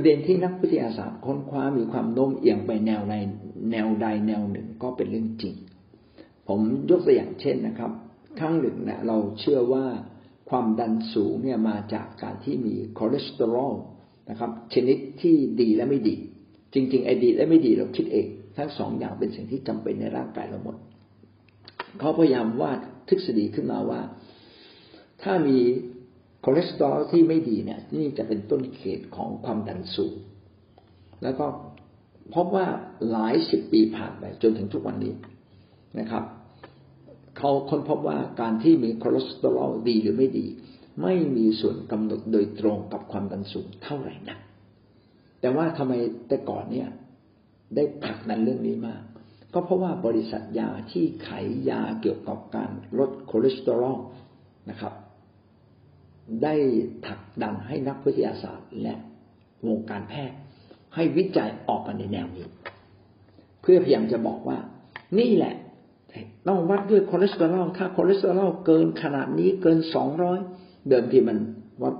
ประเด็นที่นักวิทยาศาสตร์ค้นคว้ามีความโน้มเอียงไปแนวใดแนวใดแนวหนึ่งก็เป็นเรื่องจริง ผมยกตัวอย่างเช่นนะครับ ครั้งหนึ่งเนะเราเชื่อว่าความดันสูงเนี่ยมาจากการที่มีคอเลสเตอรอลนะครับ ชนิดที่ดีและไม่ดี จริง ๆ ไอ้ดีและไม่ดีเราคิดเองทั้งสองอย่างเป็นสิ่งที่จำเป็นในร่างกายเราหมดเขาพยายามวาดทฤษฎีขึ้นมาว่า ถ้ามีคอเลสเตอรอลที่ไม่ดีเนี่ยนี่จะเป็นต้นเหตุของความดันสูง แล้วก็พบว่าหลายสิบปีผ่านไปจนถึงทุกวันนี้นะครับเขาค้นพบว่าการที่มีคอเลสเตอรอลดีหรือไม่ดี ไม่มีส่วนกำหนดโดยตรงกับความดันสูงเท่าไหร่นักแต่ว่าทำไมแต่ก่อนเนี่ยได้ผลักดันเรื่องนี้มาก ก็เพราะว่าบริษัทยาที่ขายยาเกี่ยวกับการลดคอเลสเตอรอลนะครับ ได้ผลักดันให้นักวิทยาศาสตร์ และวงการแพทย์ ให้วิจัยออกมาในแนวนี้ เพื่อพยายามจะบอกว่า นี่แหละ ต้องวัดด้วยคอเลสเตอรอลถ้าคอเลสเตอรอลเกินขนาดนี้เกินสองร้อยเดิมทีมันวัด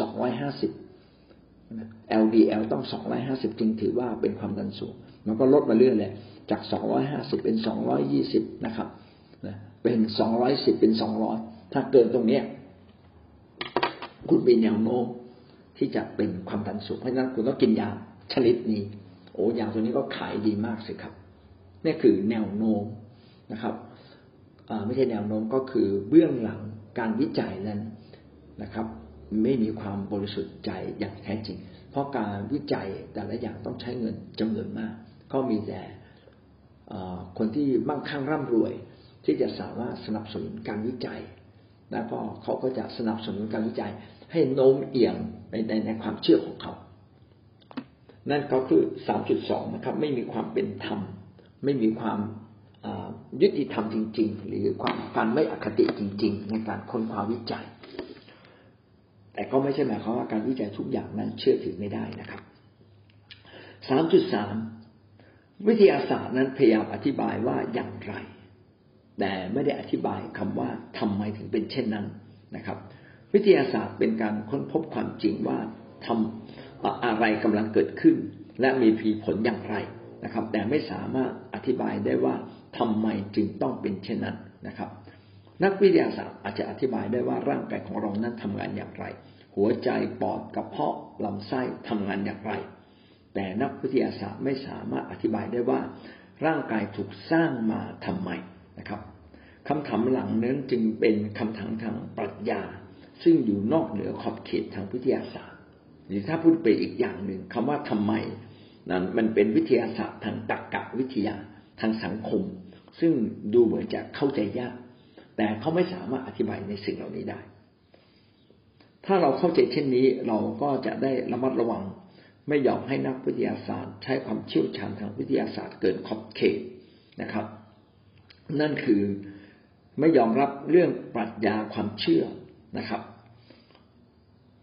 สองร้อยห้าสิบ LDL ต้องสองร้อยห้าสิบจึงถือว่าเป็นความดันสูง มันก็ลดมาเรื่อยเลยจากสองร้อยห้าสิบเป็นสองร้อยยี่สิบนะครับเป็นสองร้อยสิบเป็นสองร้อยถ้าเกินตรงเนี้ย คุณมีแนวโน้มที่จะเป็นความดันสูงเพราะฉะนั้นคุณต้องกินยาชนิดนี้ โอ้ยาตัวนี้ก็ขายดีมากสิครับนี่คือแนวโน้มนะครับไม่ใช่แนวโน้มก็คือเบื้องหลังการวิจัยนั้นนะครับ ไม่มีความบริสุทธิ์ใจอย่างแท้จริง เพราะการวิจัยแต่ละอย่างต้องใช้เงินจำนวนมาก ก็มีแต่คนที่มั่งคั่งร่ำรวย ที่จะสามารถสนับสนุนการวิจัย แล้วก็เขาก็จะสนับสนุนการวิจัย ให้โน้มเอียงในในในความเชื่อของเขา นั่นก็คือสามจุดสองนะครับ ไม่มีความเป็นธรรม ไม่มีความยุติธรรมจริง ๆ หรือความการไม่อคติจริง ๆ ในการค้นคว้าวิจัย แต่ก็ไม่ใช่หมายความว่าการวิจัยทุกอย่างนั้นเชื่อถือไม่ได้นะครับสามจุดสามวิทยาศาสตร์นั้นพยายามอธิบายว่าอย่างไร แต่ไม่ได้อธิบายคำว่าทำไมถึงเป็นเช่นนั้นนะครับ วิทยาศาสตร์เป็นการค้นพบความจริงว่าทำอะไรกำลังเกิดขึ้น และมีผีผลอย่างไรนะครับ แต่ไม่สามารถอธิบายได้ว่าทำไมจึงต้องเป็นเช่นนั้นนะครับ นักวิทยาศาสตร์อาจจะอธิบายได้ว่าร่างกายของเรานั้นทำงานอย่างไร หัวใจปอดกระเพาะลำไส้ทำงานอย่างไร แต่นักวิทยาศาสตร์ไม่สามารถอธิบายได้ว่า ร่างกายถูกสร้างมาทำไม นะครับคำถามหลังนั้นจึงเป็นคำถามทางปรัชญา ซึ่งอยู่นอกเหนือขอบเขตทางวิทยาศาสตร์ หรือถ้าพูดไปอีกอย่างหนึ่งคำว่าทำไมนั้นมันเป็นวิทยาศาสตร์ทางตรรกะวิทยาทางสังคม ซึ่งดูเหมือนจะเข้าใจยาก แต่เขาไม่สามารถอธิบายในสิ่งเหล่านี้ได้ ถ้าเราเข้าใจเช่นนี้เราก็จะได้ระมัดระวัง ไม่ยอมให้นักวิทยาศาสตร์ ใช้ความเชี่ยวชาญทางวิทยาศาสตร์เกินขอบเขตนะครับ นั่นคือไม่ยอมรับเรื่องปรัชญาความเชื่อนะครับ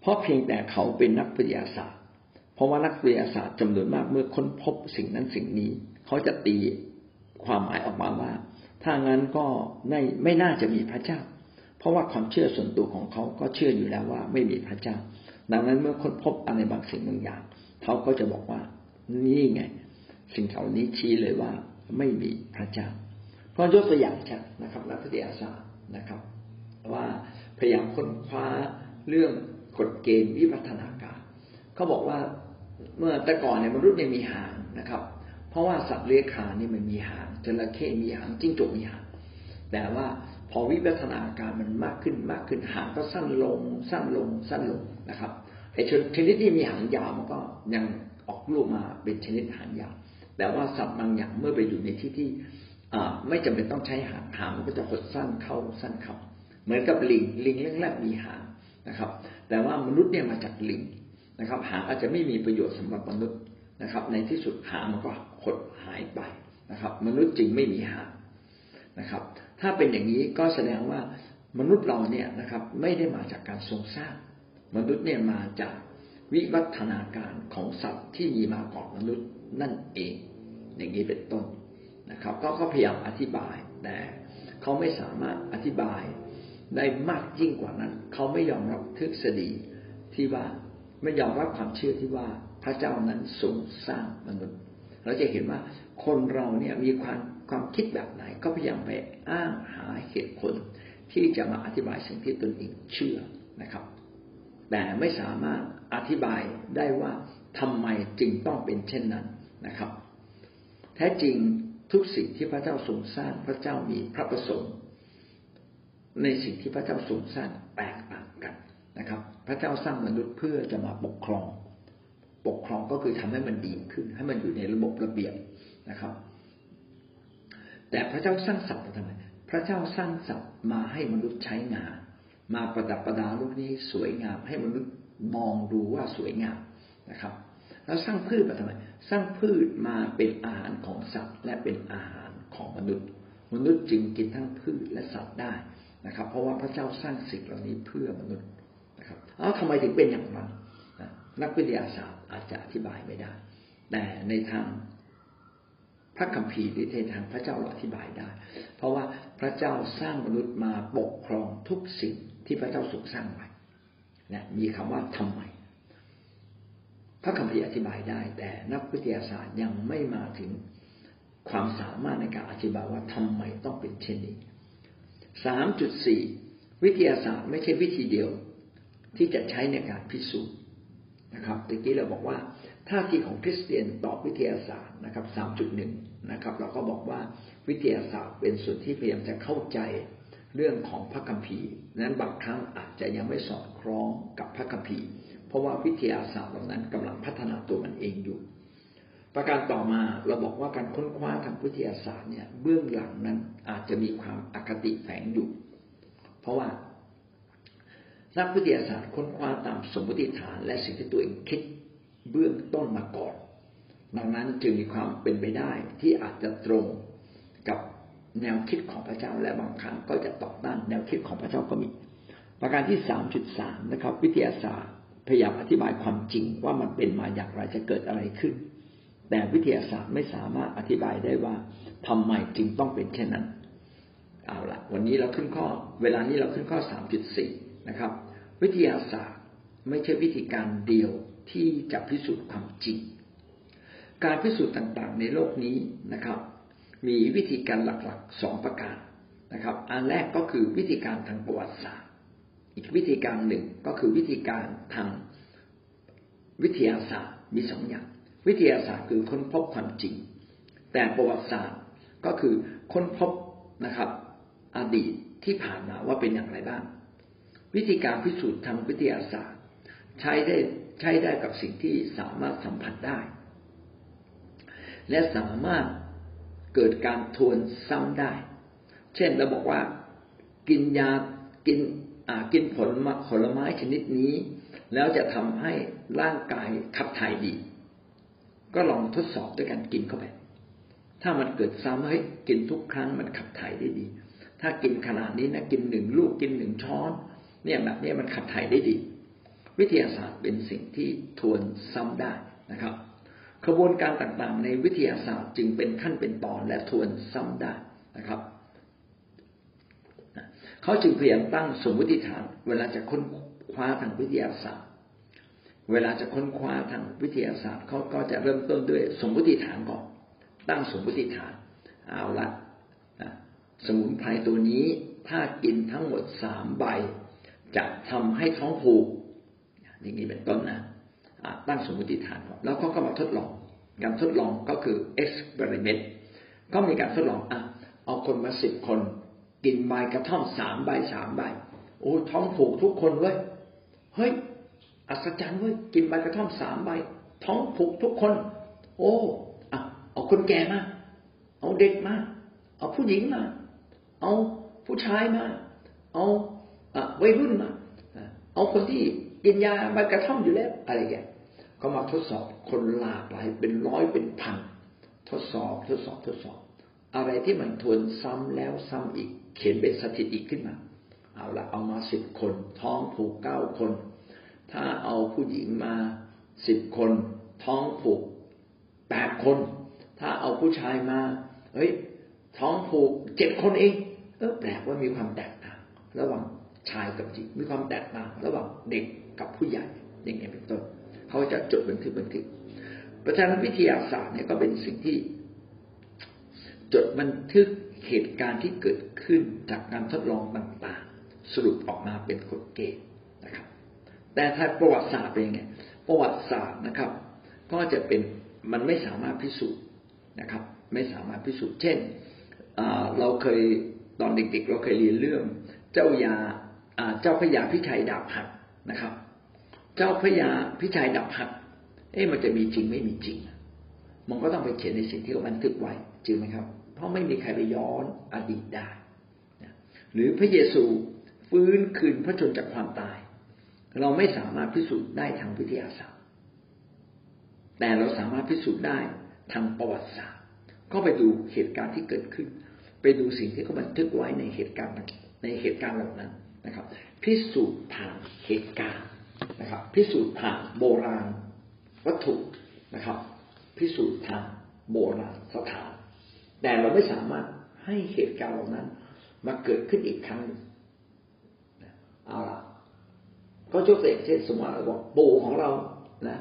เพราะเพียงแต่เขาเป็นนักวิทยาศาสตร์ เพราะว่านักวิทยาศาสตร์จำนวนมากเมื่อค้นพบสิ่งนั้นสิ่งนี้ เขาจะตีความหมายออกมาว่า ถ้างั้นก็ไม่ไม่น่าจะมีพระเจ้า เพราะว่าความเชื่อส่วนตัวของเขาก็เชื่ออยู่แล้วว่าไม่มีพระเจ้า ดังนั้นเมื่อค้นพบอะไรบางสิ่งบางอย่าง เขาก็จะบอกว่านี่ไง สิ่งเหล่านี้ชี้เลยว่าไม่มีพระเจ้า พราะยกตัวอย่างชัดนะครับ นักวิทยาศาสตร์นะครับ ว่าพยายามค้นคว้าเรื่องกฎเกณฑ์วิวัฒนาการเขาบอกว่าเมื่อแต่ก่อนเนี่ยมนุษย์เนี่ยมีหางนะครับ เพราะว่าสัตว์เลื้อยคลานนี่มันมีหางจระเข้มีหางจิ้งจกมีหางแต่ว่าพอวิวัฒนาการมันมากขึ้นมากขึ้นหางก็สั้นลง สั้นลง สั้นลงนะครับไอ้ชนิดที่มีหางยาวมันก็ยังออกลูกมาเป็นชนิดหางยาวแต่ว่าสัตว์บางอย่างเมื่อไปอยู่ในที่ที่ ไม่จำเป็นต้องใช้หางหางมันก็จะหดสั้นเข้าสั้นเข้าเหมือนกับลิงลิงแรกๆมีหางนะครับ แต่ว่ามนุษย์เนี่ยมาจากลิงนะครับ หางอาจจะไม่มีประโยชน์สำหรับมนุษย์นะครับ ในที่สุดหางมันก็หดหายไปนะครับ มนุษย์จริงไม่มีหางนะครับ ถ้าเป็นอย่างนี้ก็แสดงว่ามนุษย์เราเนี่ยนะครับ ไม่ได้มาจากการทรงสร้าง มนุษย์เนี่ยมาจากวิวัฒนาการของสัตว์ที่มีมาก่อนมนุษย์นั่นเอง อย่างนี้เป็นต้น นะครับ ก็เขาพยายามอธิบาย แต่เขาไม่สามารถอธิบายได้มากยิ่งกว่านั้น เขาไม่ยอมรับทฤษฎีที่ว่าไม่ยอมรับความเชื่อที่ว่าพระเจ้านั้นทรงสร้างมนุษย์ เราจะเห็นว่าคนเราเนี่ยมีความความคิดแบบไหน ก็พยายามไปอ้างหาเหตุผลที่จะมาอธิบายสิ่งที่ตนเองเชื่อนะครับ แต่ไม่สามารถอธิบายได้ว่าทำไมจึงต้องเป็นเช่นนั้นนะครับ แท้จริง ทุกสิ่งที่พระเจ้าทรงสร้างพระเจ้ามีพระประสงค์ ในสิ่งที่พระเจ้าทรงสร้างแตกต่างกันนะครับ พระเจ้าสร้างมนุษย์เพื่อจะมาปกครอง ปกครองก็คือทำให้มันดีขึ้น ให้มันอยู่ในระบบระเบียบนะครับ แต่พระเจ้าสร้างสัตว์มาทำไมพระเจ้าสร้างสัตว์มาให้มนุษย์ใช้งานมาประดับประดาโลกนี้สวยงามให้มนุษย์มองดูว่าสวยงามนะครับ แล้วสร้างพืชมาทำไม สร้างพืชมาเป็นอาหารของสัตว์ และเป็นอาหารของมนุษย์ มนุษย์จึงกินทั้งพืชและสัตว์ได้นะครับ เพราะว่าพระเจ้าสร้างสิ่งเหล่านี้เพื่อมนุษย์นะครับเอาทำไมถึงเป็นอย่างนั้นนักวิทยาศาสตร์อาจจะอธิบายไม่ได้ แต่ในทางพระคัมภีร์หรือในทางพระเจ้าอธิบายได้ เพราะว่าพระเจ้าสร้างมนุษย์มาปกครองทุกสิ่งที่พระเจ้าทรงสร้างไว้นะมีคำว่าทำไม ระคัมภีร์อธิบายได้ แต่นักวิทยาศาสตร์ยังไม่มาถึงความสามารถในการอธิบายว่าทำไมต้องเป็นเช่นนี้ สามจุดสี่วิทยาศาสตร์ไม่ใช่วิธีเดียวที่จะใช้ในการพิสูจน์นะครับตะกี้เราบอกว่าท่าทีของคริสเตียนต่อวิทยาศาสตร์นะครับสามจุดหนึ่งนะครับ เราก็บอกว่าวิทยาศาสตร์เป็นส่วนที่พยายามจะเข้าใจเรื่องของพระคัมภีร์ นั้นบางครั้งอาจจะยังไม่สอดคล้องกับพระคัมภีร์ เพราะว่าวิทยาศาสตร์เหล่านั้นกำลังพัฒนาตัวมันเองอยู่ ประการต่อมาเราบอกว่าการค้นคว้าทางวิทยาศาสตร์เนี่ยเบื้องหลังนั้นอาจจะมีความอคติแฝงอยู่ เพราะว่านักวิทยาศาสตร์ค้นคว้าตามสมมติฐาน และสิ่งที่ตัวเองคิดเบื้องต้นมาก่อน ดังนั้นจึงมีความเป็นไปได้ที่อาจจะตรงกับแนวคิดของพระเจ้าและบางครั้งก็จะต่อต้านแนวคิดของพระเจ้าก็มี ประการที่สามจุดสามนะครับ วิทยาศาสตร์ พยายามอธิบายความจริงว่ามันเป็นมาอย่างไรจะเกิดอะไรขึ้น แต่วิทยาศาสตร์ไม่สามารถอธิบายได้ว่าทำไมจึงต้องเป็นเช่นนั้น เอาละวันนี้เราขึ้นข้อ เวลานี้เราขึ้นข้อสามจุดสี่นะครับ วิทยาศาสตร์ไม่ใช่วิธีการเดียวที่จะพิสูจน์ความจริง การพิสูจน์ต่างๆ ในโลกนี้นะครับ มีวิธีการหลักๆสองประการนะครับ อันแรกก็คือวิธีการทางประวัติศาสตร์ อีกวิธีการหนึ่งก็คือวิธีการทางวิทยาศาสตร์มีสองอย่าง วิทยาศาสตร์คือค้นพบความจริง แต่ประวัติศาสตร์ก็คือค้นพบนะครับ อดีตที่ผ่านมาว่าเป็นอย่างไรบ้าง วิธีการพิสูจน์ทางวิทยาศาสตร์ ใช้ได้ใช้ได้กับสิ่งที่สามารถสัมผัสได้ และสามารถเกิดการทวนซ้ำได้ เช่นเราบอกว่ากินยากิน กินผลผลไม้ชนิดนี้ แล้วจะทำให้ร่างกายขับถ่ายดี ก็ลองทดสอบด้วยการกินเข้าไป ถ้ามันเกิดซ้ำให้กินทุกครั้งมันขับถ่ายได้ดี ถ้ากินขนาดนี้นะกินหนึ่งลูกกินหนึ่งช้อน เนี่ยแบบนี้มันขับถ่ายได้ดี วิทยาศาสตร์เป็นสิ่งที่ทวนซ้ำได้นะครับกระบวนการต่างๆ ในวิทยาศาสตร์จึงเป็นขั้นเป็นตอนและทวนซ้ำได้นะครับ เขาจึงพยายามตั้งสมมติฐาน เวลาจะค้นคว้าทางวิทยาศาสตร์ เวลาจะค้นคว้าทางวิทยาศาสตร์เขาก็จะเริ่มต้นด้วยสมมติฐานก่อนตั้งสมมติฐาน เอาละสมุนไพรตัวนี้ถ้ากินทั้งหมดสามใบ จะทำให้ท้องผูกอย่างนี้เป็นต้นนะตั้งสมมติฐานก่อนแล้วเขาก็มาทดลอง การทดลองก็คือ experiment ก็มีการทดลองอะเอาคนมาสิบคน กินใบกระท่อมสามใบสามใบ โอ้ท้องผูกทุกคนเว้ยเฮ้ยอัศจรรย์เว้ยกินใบกระท่อมสามใบ ท้องผูกทุกคน โอ้อะเอาคนแก่มาเอาเด็กมาเอาผู้หญิงมาเอาผู้ชายมาเอาวัยรุ่นมาเอาคนที่กินยาใบกระท่อมอยู่แล้วอะไรอย่างก็มาทดสอบคนหลากหลายเป็นร้อยเป็นพันทดสอบทดสอบทดสอบ อะไรที่มันทวนซ้ำแล้วซ้ำอีก เขียนเป็นสถิติขึ้นมา เอาละเอามาสิบคน ท้องผูกเก้าคน ถ้าเอาผู้หญิงมาสิบคน ท้องผูกแปดคน ถ้าเอาผู้ชายมาเฮ้ยท้องผูกเจ็ดคนเองเออแปลกว่ามีความแตกต่างระหว่างชายกับหญิงมีความแตกต่างระหว่างเด็กกับผู้ใหญ่อย่างเงี้ยเป็นต้นเขาจะจดบันทึกบันทึกเพราะฉะนั้นวิทยาศาสตร์เนี่ยก็เป็นสิ่งที่ จดบันทึก เหตุการณ์ที่เกิดขึ้นจากการทดลองต่างๆ สรุปออกมาเป็นกฎเกณฑ์นะครับ แต่ถ้าประวัติศาสตร์เป็นไงประวัติศาสตร์นะครับ ก็จะเป็นมันไม่สามารถพิสูจน์นะครับ ไม่สามารถพิสูจน์เช่นเราเคยตอนเด็กๆ เราเคยเรียนเรื่อง เจ้ายาเจ้าพระยาพิชัยดาบหักนะครับ เจ้าพระยาพิชัยดาบหักเอ๊ะมันจะมีจริงไม่มีจริง มันก็ต้องไปเขียนในสิ่งที่เขาบันทึกไว้จริงไหมครับ เพราะไม่มีใครไปย้อนอดีตได้หรือพระเยซูฟื้นคืนพระชนจากความตาย เราไม่สามารถพิสูจน์ได้ทางวิทยาศาสตร์ แต่เราสามารถพิสูจน์ได้ทางประวัติศาสตร์ ก็ไปดูเหตุการณ์ที่เกิดขึ้น ไปดูสิ่งที่เขาบันทึกไว้ในเหตุการณ์ในเหตุการณ์เหล่านั้นนะครับ พิสูจน์ทางเหตุการณ์นะครับ พิสูจน์ทางโบราณวัตถุนะครับ พิสูจน์ทางโบราณสถาน แต่เราไม่สามารถให้เหตุการณ์เหล่านั้น มาเกิดขึ้นอีกครั้งหนึ่งเอาละก็ยกตัวอย่างเช่นสมมติเราบอกปู่ของเรานะ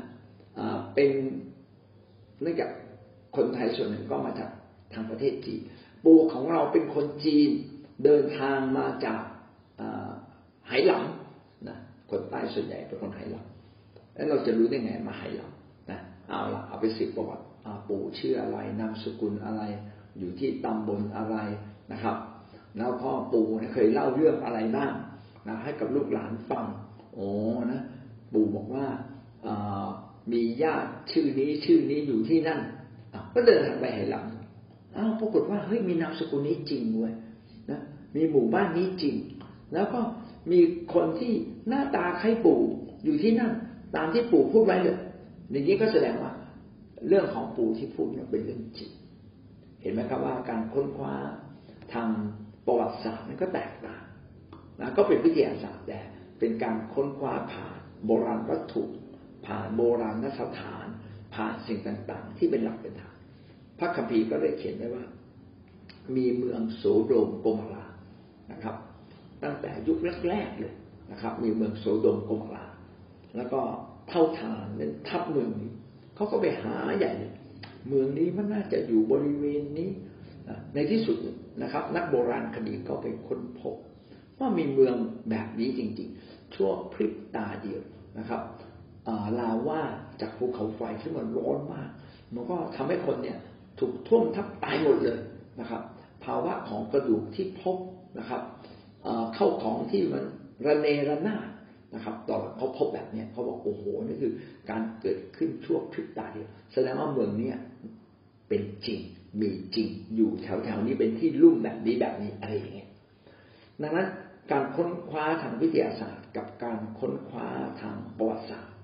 เป็นเนื่องจากคนไทยส่วนหนึ่งก็มาจากทางประเทศจีน ปู่ของเราเป็นคนจีนเดินทางมาจากไหหลำนะคนใต้ส่วนใหญ่เป็นคนไหหลำแล้วเราจะรู้ได้ไงมาไหหลำนะเอาละเอาไปสืบประวัติปู่ชื่ออะไรนามสกุลอะไร อยู่ที่ตำบลอะไรนะครับ แล้วพ่อปู่เคยเล่าเรื่องอะไรบ้างนะให้กับลูกหลานฟังโอ้นะปู่บอกว่ามีญาติชื่อนี้ชื่อนี้อยู่ที่นั่นก็เดินทางไปไหหลำอ้าวปรากฏว่าเฮ้ยมีนามสกุลนี้จริงเว้ยนะมีหมู่บ้านนี้จริง แล้วก็มีคนที่หน้าตาคล้ายปู่อยู่ที่นั่น ตามที่ปู่พูดไว้เลยอย่างนี้ก็แสดงว่า เรื่องของปู่ที่พูดเนี่ยเป็นเรื่องจริง เห็นไหมครับว่าการค้นคว้าทางประวัติศาสตร์มันก็แตกต่างนะก็เป็นวิทยาศาสตร์แต่เป็นการค้นคว้าผ่านโบราณวัตถุ ผ่านโบราณสถาน ผ่านสิ่งต่างๆ ที่เป็นหลักเป็นฐานพระคัมภีร์ก็ได้เขียนไว้ว่า มีเมืองโสโดมโกมรานะครับ ตั้งแต่ยุคแรกๆเลยนะครับ มีเมืองโสโดมโกมราแล้วก็เท่าทานเป็นทับเมืองนี้เขาก็ไปหาใหญ่ เมืองนี้มันน่าจะอยู่บริเวณนี้ ในที่สุดนะครับ นักโบราณคดีก็ไปค้นพบ ว่ามีเมืองแบบนี้จริงๆ ชั่วพริบตาเดียวนะครับลาว่าจากภูเขาไฟที่มันร้อนมาก มันก็ทำให้คนเนี่ยถูกท่วมทับตายหมดเลยนะครับ ภาวะของกระดูกที่พบนะครับเข้าของที่มันระเนระนาด นะครับตอนเขาพบแบบนี้เขาบอกโอ้โหนี่คือการเกิดขึ้นชั่วพริบตาเดียวแสดงว่าเมืองเนี้ยเป็นจริงมีจริงอยู่แถวๆนี้เป็นที่ลุ่มแบบนี้แบบนี้อะไรอย่างเงี้ยดังนั้นการค้นคว้าทางวิทยาศาสตร์ กับการค้นคว้าทางประวัติศาสตร์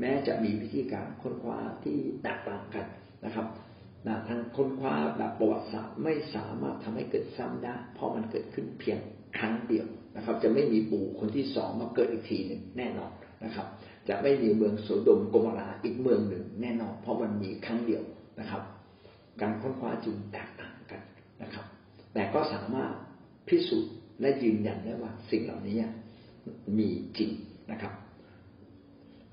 แม้จะมีวิธีการค้นคว้าที่แตกต่างกันนะครับนะทางค้นคว้าแบบประวัติศาสตร์ไม่สามารถทำให้เกิดซ้ำได้ เพราะมันเกิดขึ้นเพียงครั้งเดียว นะครับ จะไม่มีปู่คนที่สองมาเกิดอีกทีหนึ่งแน่นอนนะครับ จะไม่มีเมืองโสดมโกมราอีกเมืองหนึ่งแน่นอน เพราะมันมีครั้งเดียวนะครับ การค้นคว้าจึงแตกต่างกันนะครับ แต่ก็สามารถพิสูจน์และยืนยันได้ว่าสิ่งเหล่านี้มีจริงนะครับ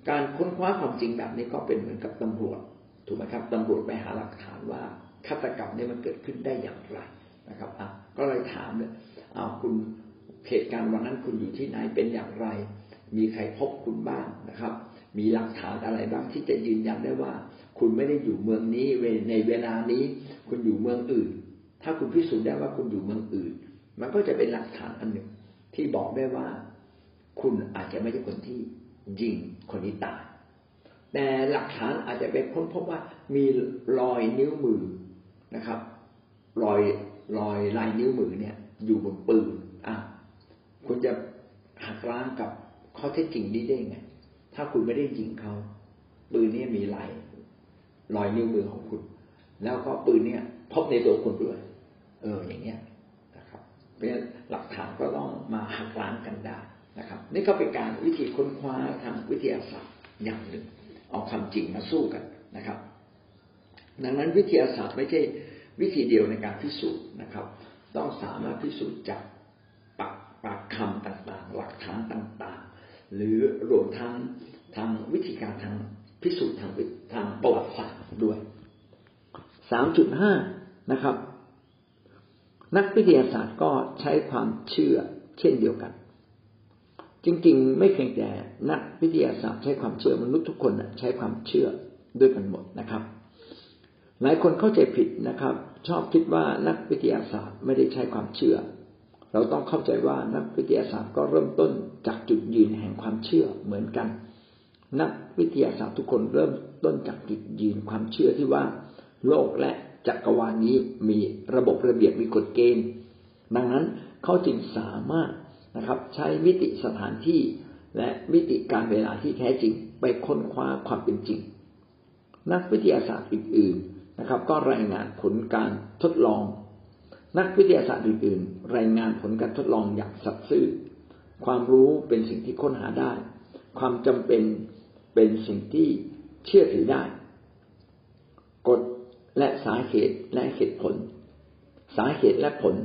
การค้นคว้าความจริงแบบนี้ก็เป็นเหมือนกับตำรวจถูกไหมครับตำรวจไปหาหลักฐานว่าฆาตกรรมนี้มันเกิดขึ้นได้อย่างไรนะครับอะก็เลยถามเลยเอาคุณ เหตุการณ์วันนั้นคุณอยู่ที่ไหนเป็นอย่างไร มีใครพบคุณบ้างนะครับ มีหลักฐานอะไรบ้างที่จะยืนยันได้ว่า คุณไม่ได้อยู่เมืองนี้ในเวลานี้ คุณอยู่เมืองอื่น ถ้าคุณพิสูจน์ได้ว่าคุณอยู่เมืองอื่น มันก็จะเป็นหลักฐานอันหนึ่ง ที่บอกได้ว่า คุณอาจจะไม่ใช่คนที่ยิงคนนี้ตายแต่หลักฐานอาจจะไปค้นพบว่ามีรอยนิ้วมือนะครับ รอยรอยลายนิ้วมือเนี่ย อยู่บนปืน คุณจะหักล้างกับข้อเท็จจริงนี้ได้ไง ถ้าคุณไม่ได้ยิงเขาปืนนี้มีลายรอยนิ้วมือของคุณ แล้วก็ปืนเนี่ยพบในตัวคุณด้วย เออ อย่างเงี้ยเพราะหลักฐานก็ต้องมาหักล้างกันได้นะครับ นี่ก็เป็นการวิธีค้นคว้าทางวิทยาศาสตร์อย่างหนึ่ง เอาความจริงมาสู้กันนะครับ ดังนั้นวิทยาศาสตร์ไม่ใช่วิธีเดียวในการพิสูจน์นะครับ ต้องสามารถพิสูจน์จาก ปากคำต่างๆ หลักฐานต่างๆ หรือรวมทั้งทางวิธีการทางพิสูจน์ทางทางประวัติศาสตร์ด้วย สามจุดห้านะครับ นักวิทยาศาสตร์ก็ใช้ความเชื่อเช่นเดียวกัน จริงๆ ไม่เพียงแต่นักวิทยาศาสตร์ใช้ความเชื่อมนุษย์ทุกคนใช้ความเชื่อด้วยกันหมดนะครับ หลายคนเข้าใจผิดนะครับ ชอบคิดว่านักวิทยาศาสตร์ไม่ได้ใช้ความเชื่อ เราต้องเข้าใจว่านักวิทยาศาสตร์ก็เริ่มต้นจากจุดยืนแห่งความเชื่อเหมือนกัน นักวิทยาศาสตร์ทุกคนเริ่มต้นจากจุดยืนความเชื่อที่ว่า โลกและจักรวาลนี้มีระบบระเบียบมีกฎเกณฑ์ ดังนั้นเขาจึงสามารถนะครับใช้มิติสถานที่และมิติการเวลาที่แท้จริงไปค้นคว้าความเป็นจริง นักวิทยาศาสตร์อื่น ๆนะครับ ก็รายงานผลการทดลอง นักวิทยาศาสตร์อื่นๆ รายงานผลการทดลองอย่างสัตย์ซื่อ ความรู้เป็นสิ่งที่ค้นหาได้ ความจำเป็นเป็นสิ่งที่เชื่อถือได้ กฎและสาเหตุและเหตุผล สาเหตุและผล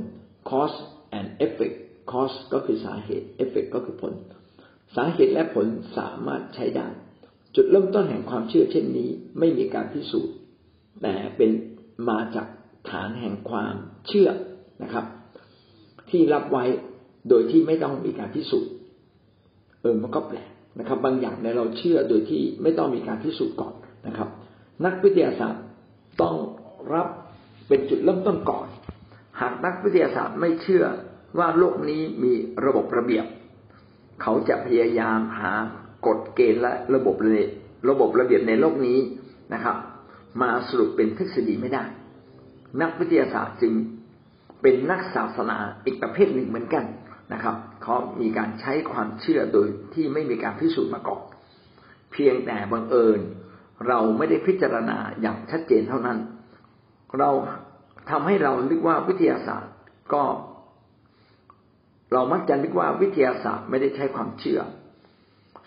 cause and effect cause ก็คือสาเหตุ effect ก็คือผล สาเหตุและผลสามารถใช้ได้ จุดเริ่มต้นแห่งความเชื่อเช่นนี้ ไม่มีการพิสูจน์ แต่เป็นมาจากฐานแห่งความ เชื่อนะครับ ที่รับไว้โดยที่ไม่ต้องมีการพิสูจน์เออมันก็แปลกนะครับ บางอย่างในเราเชื่อโดยที่ไม่ต้องมีการพิสูจน์ก่อนนะครับ นักวิทยาศาสตร์ต้องรับเป็นจุดเริ่มต้นก่อน หากนักวิทยาศาสตร์ไม่เชื่อว่าโลกนี้มีระบบระเบียบ เขาจะพยายามหากฎเกณฑ์และระบบระบบระเบียบในโลกนี้นะครับ มาสรุปเป็นทฤษฎีไม่ได้ นักวิทยาศาสตร์จึง เป็นนักศาสนาอีกประเภทหนึ่งเหมือนกันนะครับเขามีการใช้ความเชื่อโดยที่ไม่มีการพิสูจน์มาก่อนเพียงแต่บังเอิญ เราไม่ได้พิจารณาอย่างชัดเจนเท่านั้น เราทำให้เรานึกว่าวิทยาศาสตร์ก็ เรามักจะนึกว่าวิทยาศาสตร์ไม่ได้ใช้ความเชื่อ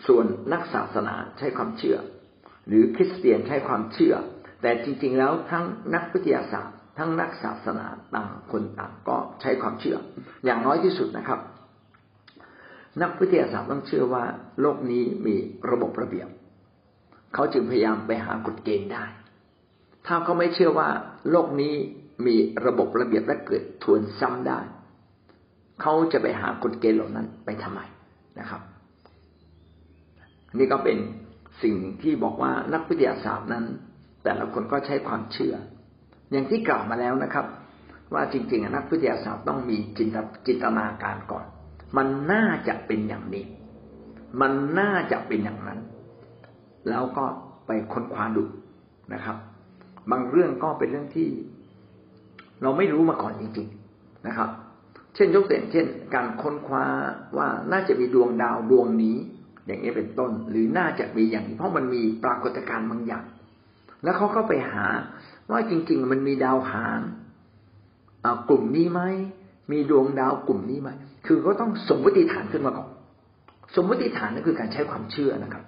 ส่วนนักศาสนาใช้ความเชื่อ หรือคริสเตียนใช้ความเชื่อ แต่จริง ๆ แล้วทั้งนักวิทยาศาสตร์ ทั้งนักศาสนาต่างคนต่างก็ใช้ความเชื่อ อย่างน้อยที่สุดนะครับ นักวิทยาศาสตร์ต้องเชื่อว่า โลกนี้มีระบบระเบียบ เขาจึงพยายามไปหากฎเกณฑ์ได้ ถ้าเขาไม่เชื่อว่า โลกนี้มีระบบระเบียบและเกิดทวนซ้ำได้ เขาจะไปหากฎเกณฑ์เหล่านั้นไปทำไมนะครับ นี่ก็เป็นสิ่งที่บอกว่านักวิทยาศาสตร์นั้น แต่ละคนก็ใช้ความเชื่อ อย่างที่กล่าวมาแล้วนะครับ ว่าจริงๆนักวิทยาศาสตร์ต้องมีจินตจินตนาการก่อน มันน่าจะเป็นอย่างนี้ มันน่าจะเป็นอย่างนั้น แล้วก็ไปค้นคว้าดูนะครับ บางเรื่องก็เป็นเรื่องที่ เราไม่รู้มาก่อนจริง ๆนะครับ เช่นยกตัวอย่างเช่น การค้นคว้าว่าน่าจะมีดวงดาวดวงนี้ อย่างนี้เป็นต้น หรือน่าจะมีอย่างนี้เพราะมันมีปรากฏการณ์บางอย่าง แล้วเขาก็ไปหา ว่าจริง ๆ มันมีดาวหางกลุ่มนี้ไหมมีดวงดาวกลุ่มนี้ไหมคือก็ต้องสมมติฐานขึ้นมาก่อนสมมติฐานนั่นคือการใช้ความเชื่อนะครับ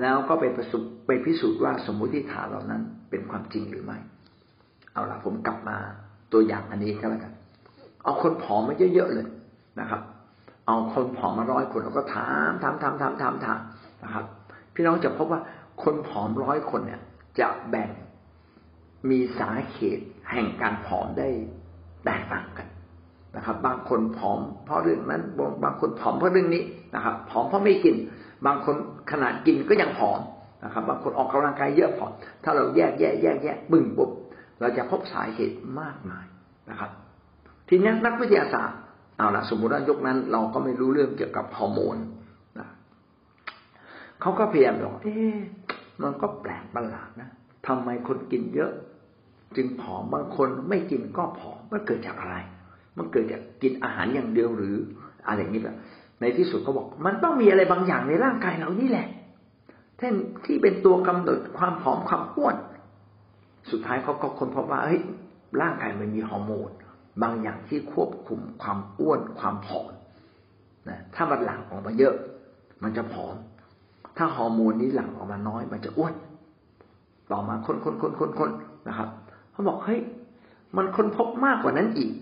แล้วก็ไปประสบไปพิสูจน์ว่าสมมติฐานเหล่านั้นเป็นความจริงหรือไม่ เอาละผมกลับมาตัวอย่างอันนี้ก็แล้วกัน เอาคนผอมมาเยอะๆเลยนะครับ เอาคนผอมมาร้อยคนแล้วก็ถามถามถามถามถามถามนะครับ พี่น้องจะพบว่าคนผอมร้อยคนเนี่ย จะแบ่งมีสาเหตุแห่งการผอมได้แตกต่างกันนะครับ บางคนผอมเพราะเรื่องนั้น บางคนผอมเพราะเรื่องนี้นะครับผอมเพราะไม่กิน บางคนขนาดกินก็ยังผอมนะครับ บางคนออกกำลังกายเยอะผอม ถ้าเราแยกแยกแยกแยกบึ้งปุ๊บเราจะพบสาเหตุมากมายนะครับ ทีนี้นักวิทยาศาสตร์เอาละสมมติว่ายกนั้น เราก็ไม่รู้เรื่องเกี่ยวกับฮอร์โมนนะเขาก็พยายามบอกเอ๊ มันก็แปลกประหลาดนะทำไมคนกินเยอะ จึงผอมบางคนไม่กินก็ผอมมันเกิดจากอะไร มันเกิดจากกินอาหารอย่างเดียวหรืออะไรอย่างนี้แบบในที่สุดเขาบอก มันต้องมีอะไรบางอย่างในร่างกายเรานี่แหละท่นที่เป็นตัวกำหนดความผอมความอ้วน สุดท้ายเขาก็ค้นพบว่าเฮ้ยร่างกายมันมีฮอร์โมนบางอย่างที่ควบคุมความอ้วนความผอมนะถ้ามันหลั่งออกมาเยอะ มันจะผอม ถ้าฮอร์โมนนี้หลั่งออกมาน้อย มันจะอ้วนต่อมาคนคนคนคนคนนะครับเขาบอกเฮ้ยมันค้นพบมากกว่านั้นอีก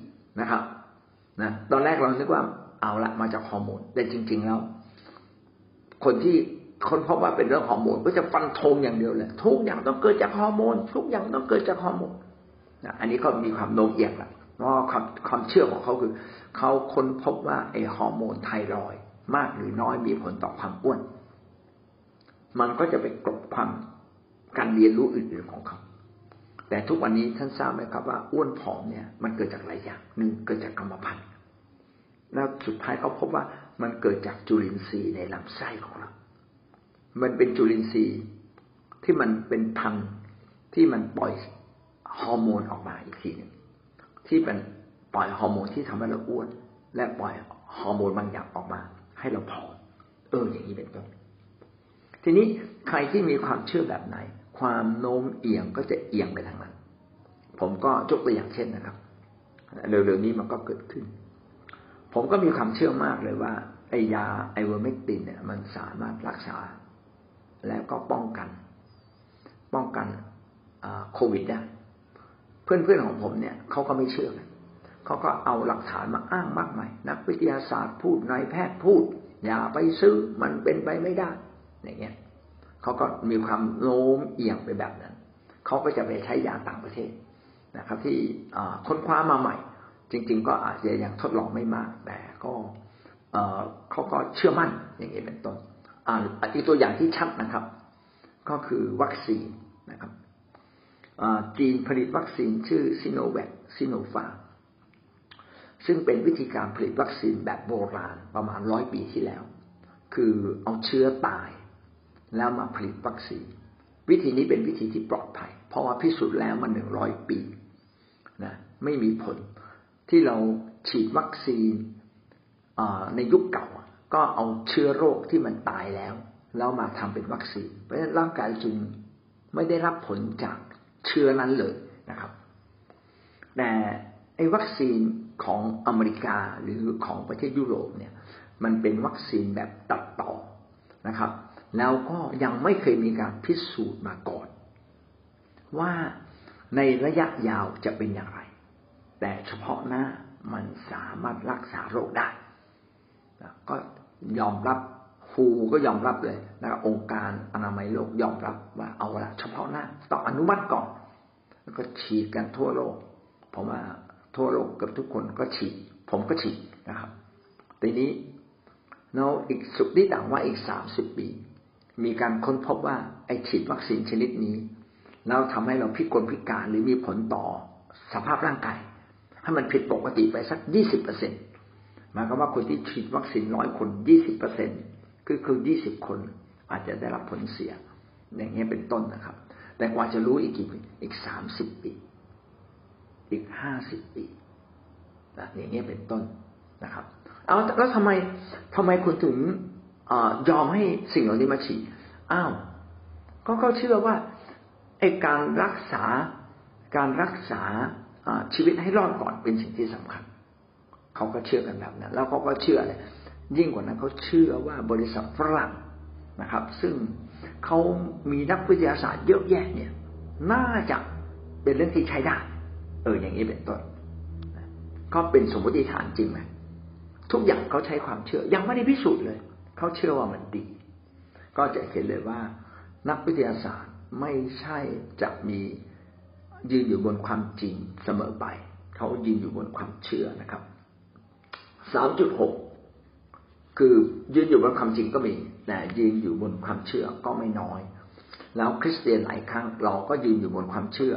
นะครับนะตอนแรกเราคิดว่าเอาละมาจากฮอร์โมนแต่จริง ๆ แล้ว คนที่คนพบว่าเป็นเรื่องฮอร์โมนก็จะฟันธงอย่างเดียวเลยทุกอย่างต้องเกิดจากฮอร์โมนทุกอย่างต้องเกิดจากฮอร์โมนนะอันนี้ก็มีความโน้มเอียงละเพราะความความเชื่อของเขาคือเขาค้นพบว่าไอฮอร์โมนไทรอยมากหรือน้อยมีผลต่อความอ้วน มันก็จะไปกลบความการเรียนรู้อื่นๆของเขา แต่ทุกวันนี้ท่านทราบไหมครับว่าอ้วนผอมเนี่ย มันเกิดจากหลายอย่างหนึ่งเกิดจากกรรมพันธุ์แล้วสุดท้ายเขาพบว่ามันเกิดจากจุลินทรีย์ในลำไส้ของเรา มันเป็นจุลินทรีย์ที่มันเป็นพันธุ์ที่มันปล่อยฮอร์โมนออกมาอีกทีหนึ่งที่เป็นปล่อยฮอร์โมนที่ทำให้เราอ้วน และปล่อยฮอร์โมนบางอย่างออกมา ให้เราผอมเอออย่างนี้เป็นต้น ทีนี้ใครที่มีความเชื่อแบบไหน ความโน้มเอียงก็จะเอียงไปทางนั้น ผมก็ยกตัวอย่างเช่นนะครับ เร็วๆนี้มันก็เกิดขึ้น ผมก็มีความเชื่อมากเลยว่าไอ้ยา ivermectin เนี่ย มันสามารถรักษา แล้วก็ป้องกัน ป้องกันโควิดได้เพื่อนๆของผมเนี่ยเขาก็ไม่เชื่อกันเขาก็เอาหลักฐานมาอ้างมากมาย นักวิทยาศาสตร์พูดนายแพทย์พูด อย่าไปซื้อมันเป็นไปไม่ได้ อย่างเงี้ยเขาก็มีความโน้มเอียงไปแบบนั้นเขาก็จะไปใช้ยาต่างประเทศนะครับ ที่ค้นคว้ามาใหม่ จริง ๆ ก็อาจจะยังทดลองไม่มาก แต่ก็เขาก็เชื่อมั่นอย่างนี้เป็นต้นอีกตัวอย่างที่ชัดนะครับ ก็คือวัคซีนนะครับจีนผลิตวัคซีนชื่อซิโนแวคซิโนฟาซึ่งเป็นวิธีการผลิตวัคซีนแบบโบราณประมาณร้อยปีที่แล้ว คือเอาเชื้อตาย แล้วมาผลิตวัคซีน วิธีนี้เป็นวิธีที่ปลอดภัย เพราะว่าพิสูจน์แล้วมาหนึ่งร้อยปีนะไม่มีผลที่เราฉีดวัคซีนในยุคเก่า ก็เอาเชื้อโรคที่มันตายแล้ว แล้วมาทำเป็นวัคซีน เพราะฉะนั้นร่างกายจึงไม่ได้รับผลจากเชื้อนั้นเลยนะครับ แต่ไอ้วัคซีนของอเมริกาหรือของประเทศยุโรปเนี่ย มันเป็นวัคซีนแบบตัดต่อนะครับ แล้วก็ยังไม่เคยมีการพิสูจน์มาก่อน ว่าในระยะยาวจะเป็นอย่างไร แต่เฉพาะหน้ามันสามารถรักษาโรคได้ ก็ยอมรับฟูก็ยอมรับเลยนะครับองค์การอนามัยโลกยอมรับว่าเอาละเฉพาะหน้าต้องอนุมัติก่อน แล้วก็ฉีดกันทั่วโลก ผมว่าทั่วโลกกับทุกคนก็ฉีด ผมก็ฉีดนะครับ ทีนี้เราอีกสุดที่ต่างว่าอีกสามสิบปี มีการค้นพบว่าไอฉีดวัคซีนชนิดนี้ แล้วทำให้เราพิกลพิการหรือมีผลต่อสภาพร่างกายถ้มันผิดปกติไปสักยี่สิบเปอร์เซ็นตหมายความว่าคนที่ฉีดวัคซีนร้อยคนยี่สิบเปอร์เซ็นคือคือยี่สิบคนอาจจะได้รับผลเสีย อย่างเงี้ยเป็นต้นนะครับ แต่กว่าจะรู้อีกกี่ปีอีกสามสิบปี อีกห้าสิบปีนะอย่างเงี้ยเป็นต้นนะครับ เอาแล้วทำไมทำไมคุณถึง อยอมให้สิ่งเหล่านี้มาฉีดอ้าวก็เขาเชื่อว่าไอ้การรักษาการรักษาชีวิตให้รอดก่อนเป็นสิ่งที่สำคัญ เขาก็เชื่อกันแบบนั้นแล้วเขาก็เชื่อเลยยิ่งกว่านั้นเขาเชื่อว่าบริษัทฝรั่งนะครับ ซึ่งเขามีนักวิทยาศาสตร์เยอะแยะเนี่ย น่าจะเป็นเรื่องที่ใช้ได้ เอออย่างนี้เป็นต้นก็เป็นสมมติฐานจริงไหมทุกอย่างเขาใช้ความเชื่อ ยังไม่ได้พิสูจน์เลย เขาเชื่อว่ามันดี ก็จะเห็นเลยว่า นักวิทยาศาสตร์ไม่ใช่จะมียืนอยู่บนความจริงเสมอไป เขายืนอยู่บนความเชื่อนะครับสามจุดหกคือยืนอยู่บนความจริงก็มี แต่ยืนอยู่บนความเชื่อก็ไม่น้อย แล้วคริสเตียนหลายครั้งเราก็ยืนอยู่บนความเชื่อ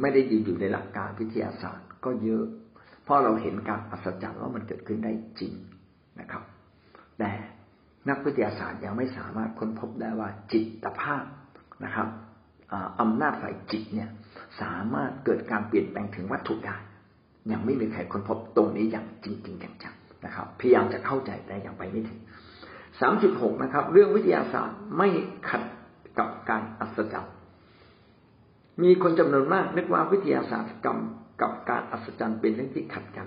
ไม่ได้ยืนอยู่ในหลักการวิทยาศาสตร์ก็เยอะ เพราะเราเห็นการอัศจรรย์ว่ามันเกิดขึ้นได้จริงนะครับ แต่ นักวิทยาศาสตร์ยังไม่สามารถค้นพบได้ว่าจิตภาพนะครับอำนาจฝ่ายจิตเนี่ยสามารถเกิดการเปลี่ยนแปลงถึงวัตถุได้ ยังไม่มีใครค้นพบตรงนี้อย่างจริงๆจังๆนะครับ พยายามจะเข้าใจแต่ยังไปไม่ถึงสามจุดหกนะครับ เรื่องวิทยาศาสตร์ไม่ขัดกับการอัศจรรย์ มีคนจำนวนมากนึกว่าวิทยาศาสตร์กรรมกับการอัศจรรย์เป็นเรื่องที่ขัดกัน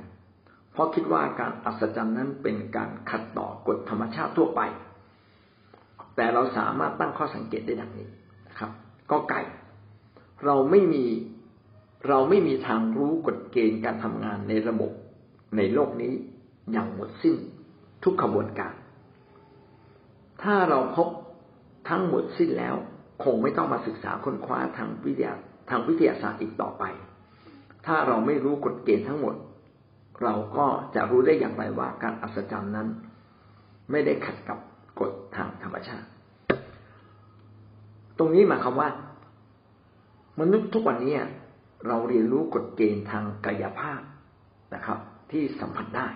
เพราะคิดว่าการอัศจรรย์นั้นเป็นการขัดต่อกฎธรรมชาติทั่วไป แต่เราสามารถตั้งข้อสังเกตได้ดังนี้นะครับ ก็ไก่ เราไม่มีเราไม่มีทางรู้กฎเกณฑ์การทำงานในระบบในโลกนี้อย่างหมดสิ้นทุกขบวนการ ถ้าเราพบทั้งหมดสิ้นแล้ว คงไม่ต้องมาศึกษาค้นคว้าทางวิทยาทางวิทยาศาสตร์อีกต่อไป ถ้าเราไม่รู้กฎเกณฑ์ทั้งหมด เราก็จะรู้ได้อย่างไรว่าการอัศจรรย์นั้น ไม่ได้ขัดกับกฎทางธรรมชาติ ตรงนี้หมายความว่า มนุษย์ทุกวันนี้เราเรียนรู้กฎเกณฑ์ทางกายภาพนะครับ ที่สัมผัสได้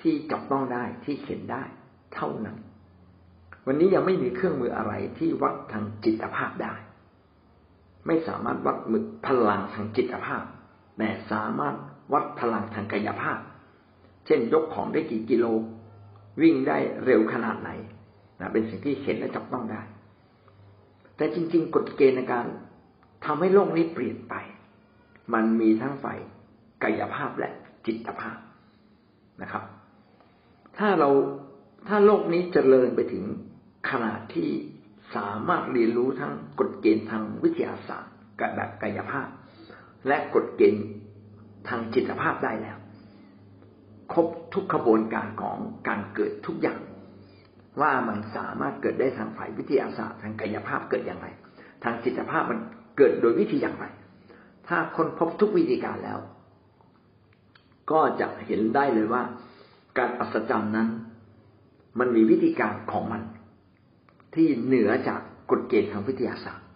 ที่จับต้องได้ที่เห็นได้ เท่านั้น วันนี้ยังไม่มีเครื่องมืออะไรที่วัดทางจิตภาพได้ ไม่สามารถวัดมือพลังทางจิตภาพ แต่สามารถ วัดพลังทางกายภาพ เช่นยกของได้กี่กิโล วิ่งได้เร็วขนาดไหนนะเป็นสิ่งที่เห็นและจับต้องได้ แต่จริง ๆ กฎเกณฑ์ในการทำให้โลกนี้เปลี่ยนไป มันมีทั้งฝ่ายกายภาพและจิตภาพนะครับ ถ้าเราถ้าโลกนี้จเจริญไปถึงขนาดที่สามารถเรียนรู้ทั้งกฎเกณฑ์ทางวิทยาศาสตร์กับแบบกายภาพ และกฎเกณฑ์ ทางจิตภาพได้แล้ว ครบทุกขบวนการของการเกิดทุกอย่าง ว่ามันสามารถเกิดได้ทางฝ่ายวิทยาศาสตร์ ทางกายภาพเกิดอย่างไร ทางจิตภาพมันเกิดโดยวิธีอย่างไร ถ้าคนพบทุกวิธีการแล้ว ก็จะเห็นได้เลยว่า การอัศจรรย์นั้น มันมีวิธีการของมัน ที่เหนือจากกฎเกณฑ์ทางวิทยาศาสตร์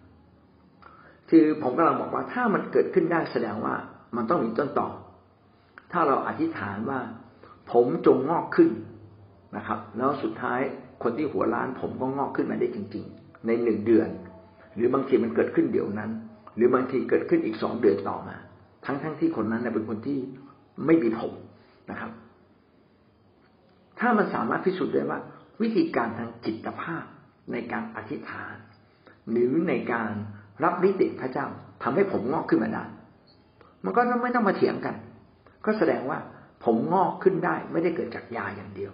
คือผมกำลังบอกว่าถ้ามันเกิดขึ้นได้แสดงว่า มันต้องมีต้นต่อ ถ้าเราอธิษฐานว่า ผมจงงอกขึ้นนะครับ แล้วสุดท้ายคนที่หัวล้านผมก็งอกขึ้นมาได้จริง ๆ ในหนึ่งเดือน หรือบางทีมันเกิดขึ้นเดี๋ยวนั้น หรือบางทีเกิดขึ้นอีกสองเดือนต่อมา ทั้งๆทที่คนนั้นเป็นคนที่ไม่มีผมนะครับ ถ้ามันสามารถพิสูจน์ได้ว่า วิธีการทางจิตภาพในการอธิษฐาน หรือในการรับนิติพระเจ้าทำให้ผมงอกขึ้นมาได้ มันก็ไม่ต้องมาเถียงกัน ก็แสดงว่าผมงอกขึ้นได้ ไม่ได้เกิดจากยาอย่างเดียว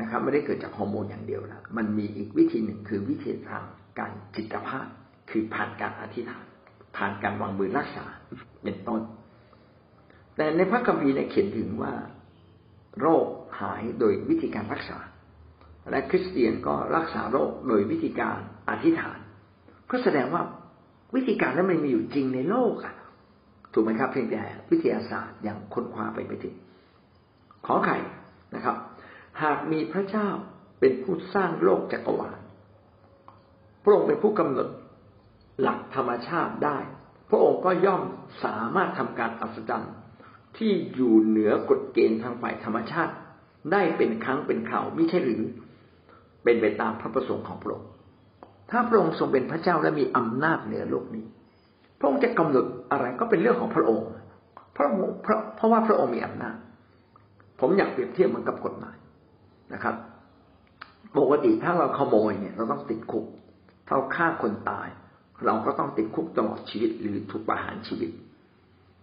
นะครับ ไม่ได้เกิดจากฮอร์โมนอย่างเดียวนะมันมีอีกวิธีหนึ่งคือวิธีทางการจิตภาพคือผ่านการอธิษฐาน ผ่านการวางมือรักษาเป็นต้น แต่ในพระคัมภีร์เนี่ยเขียนถึงว่าโรคหายโดยวิธีการรักษา และคริสเตียนก็รักษาโรคโดยวิธีการอธิษฐาน ก็แสดงว่าวิธีการนั้นมันมีอยู่จริงในโลกอะ ถูกไหมครับเพียงแต่วิทยาศาสตร์ยังค้นคว้าไปไม่ถึงขอไข่นะครับ หากมีพระเจ้าเป็นผู้สร้างโลกจักรวาลพระองค์เป็นผู้กำหนดหลักธรรมชาติได้ พระองค์ก็ย่อมสามารถทำการอัศจรรย์ที่อยู่เหนือกฎเกณฑ์ทางฝ่ายธรรมชาติ ได้เป็นครั้งเป็นคราวไม่ใช่หรือ เป็นไปตามพระประสงค์ของพระองค์ถ้าพระองค์ทรงเป็นพระเจ้าและมีอำนาจเหนือโลกนี้ พระองค์จะกำหนดอะไรก็เป็นเรื่องของพระองค์เพราะเพราะเพราะว่าพระองค์มีอำนาจผมอยากเปรียบเทียบเหมือนกับกฎหมายนะครับปกติถ้าเราขโมยเนี่ย เราต้องติดคุก ถ้าฆ่าคนตาย เราก็ต้องติดคุกตลอดชีวิตหรือถูกประหารชีวิต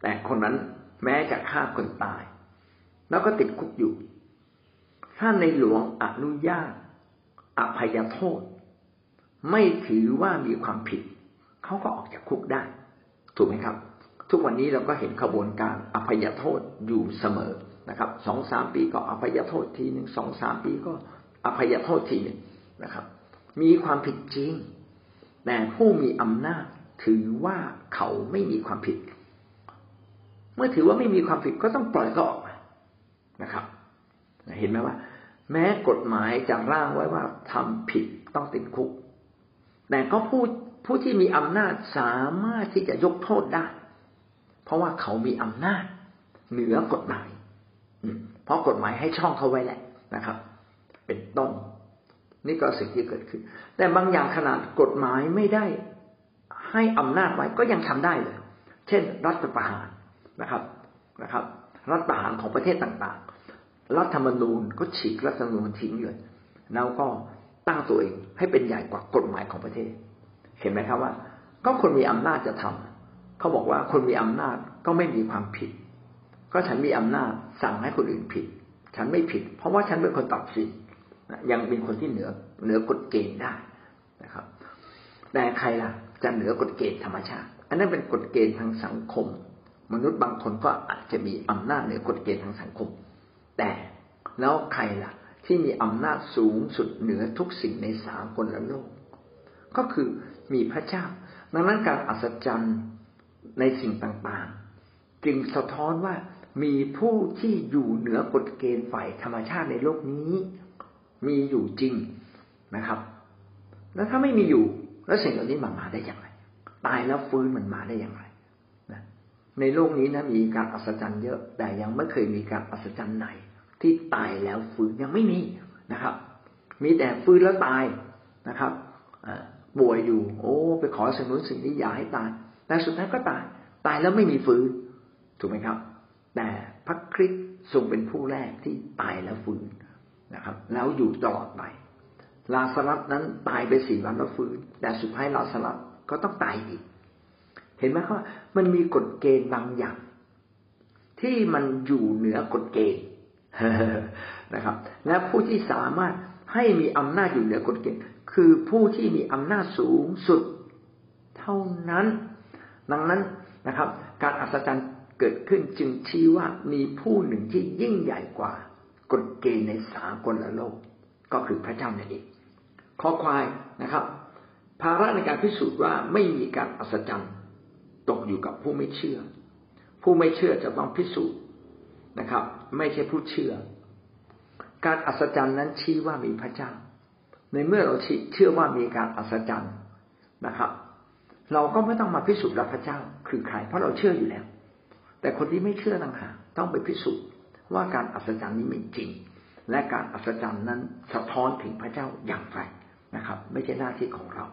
แต่คนนั้นแม้จะฆ่าคนตาย แล้วก็ติดคุกอยู่ ถ้าในหลวงอนุญาตอภัยโทษ ไม่ถือว่ามีความผิด เขาก็ออกจากคุกได้ ถูกไหมครับ ทุกวันนี้เราก็เห็นขบวนการอภัยโทษอยู่เสมอนะครับสองสามปีก็อภัยโทษทีหนึ่งสองสามปีก็อภัยโทษทีหนึ่งนะครับ มีความผิดจริง แต่ผู้มีอำนาจถือว่าเขาไม่มีความผิด เมื่อถือว่าไม่มีความผิดก็ต้องปล่อยก็ออกมานะครับ เห็นไหมว่า แม้กฎหมายจะร่างไว้ว่าทำผิดต้องติดคุก แต่ก็ผู้ ผู้ที่มีอำนาจสามารถที่จะยกโทษได้ เพราะว่าเขามีอำนาจเหนือกฎหมายเพราะกฎหมายให้ช่องเขาไว้แหละนะครับ เป็นต้นนี่ก็สิ่งที่เกิดขึ้น แต่บางอย่างขนาดกฎหมายไม่ได้ให้อำนาจไว้ก็ยังทำได้เลย เช่น รัฐประหารนะครับนะครับ รัฐประหารของประเทศต่างๆ รัฐธรรมนูญก็ฉีกรัฐธรรมนูญทิ้งเลยแล้วก็ตั้งตัวเองให้เป็นใหญ่กว่ากฎหมายของประเทศ เห็นไหมครับว่า ก็คนมีอำนาจจะทำเขาบอกว่าคนมีอำนาจก็ไม่มีความผิด ก็ฉันมีอำนาจสั่งให้คนอื่นผิด ฉันไม่ผิด เพราะว่าฉันเป็นคนตัดสินยังเป็นคนที่เหนือเหนือกฎเกณฑ์ได้นะครับ แต่ใครล่ะ จะเหนือกฎเกณฑ์ธรรมชาติ อันนั้นเป็นกฎเกณฑ์ทางสังคม มนุษย์บางคนก็อาจจะมีอำนาจเหนือกฎเกณฑ์ทางสังคม แต่แล้วใครล่ะ ที่มีอำนาจสูงสุดเหนือทุกสิ่งในสากลโลก ก็คือ มีพระเจ้า ดังนั้นการอัศจรรย์ในสิ่งต่างๆ จึงสะท้อนว่ามีผู้ที่อยู่เหนือกฎเกณฑ์ฝ่ายธรรมชาติในโลกนี้ มีอยู่จริงนะครับ แล้วถ้าไม่มีอยู่ แล้วสิ่งเหล่านี้มันมาได้อย่างไร ตายแล้วฟื้นมันมาได้อย่างไรนะในโลกนี้นะมีการอัศจรรย์เยอะ แต่ยังไม่เคยมีการอัศจรรย์ไหน ที่ตายแล้วฟื้นยังไม่มีนะครับ มีแต่ฟื้นแล้วตายนะครับ ป่วยอยู่ โอ้ ไปขอสิ่งนู้นสิ่งนี้อย่าให้ตายแต่สุดท้ายก็ตาย ตายแล้วไม่มีฟื้น ถูกไหมครับ แต่พระคริสต์ทรงเป็นผู้แรกที่ตายแล้วฟื้นนะครับ แล้วอยู่ตลอดไปลาสลัสนั้นตายไปสี่วันแล้วฟื้น แต่สุดท้ายลาสลัสก็ต้องตายอีก เห็นไหมครับมันมีกฎเกณฑ์บางอย่าง ที่มันอยู่เหนือกฎเกณฑ์นะครับ และผู้ที่สามารถให้มีอำนาจอยู่เหนือกฎเกณฑ์ คือผู้ที่มีอำนาจสูงสุดเท่านั้น ดังนั้นนะครับ การอัศจรรย์เกิดขึ้นจึงชี้ว่ามีผู้หนึ่งที่ยิ่งใหญ่กว่ากฎเกณฑ์ในสากลโลก ก็คือพระเจ้านั่นเองข้อควายนะครับ ภาระในการพิสูจน์ว่าไม่มีการอัศจรรย์ตกอยู่กับผู้ไม่เชื่อ ผู้ไม่เชื่อจะต้องพิสูจน์นะครับ ไม่ใช่ผู้เชื่อ การอัศจรรย์นั้นชี้ว่ามีพระเจ้า ในเมื่อเราเชื่อว่ามีการอัศจรรย์นะครับ เราก็ไม่ต้องมาพิสูจน์ว่าพระเจ้าคือใครเพราะเราเชื่ออยู่แล้ว แต่คนที่ไม่เชื่อต่างหากต้องไปพิสูจน์ว่าการอัศจรรย์นี้มีจริง และการอัศจรรย์นั้นสะท้อนถึงพระเจ้าอย่างไรนะครับ ไม่ใช่หน้าที่ของเรา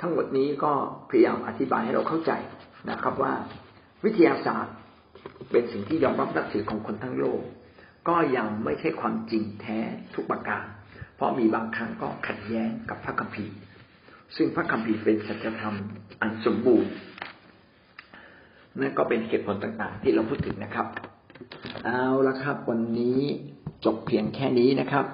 ทั้งหมดนี้ก็พยายามอธิบายให้เราเข้าใจนะครับว่าวิทยาศาสตร์เป็นสิ่งที่ยอมรับนับถือของคนทั้งโลก ก็ยังไม่ใช่ความจริงแท้ทุกประการ ราะมีบางครั้งก็ขัดแย้งกับพระคัมภีร์ ซึ่งพระคัมภีร์เป็นสัจธรรมอันสมบูรณ์นั่นก็เป็นเหตุผลต่างๆ ที่เราพูดถึงนะครับ เอาละครับ วันนี้จบเพียงแค่นี้นะครับ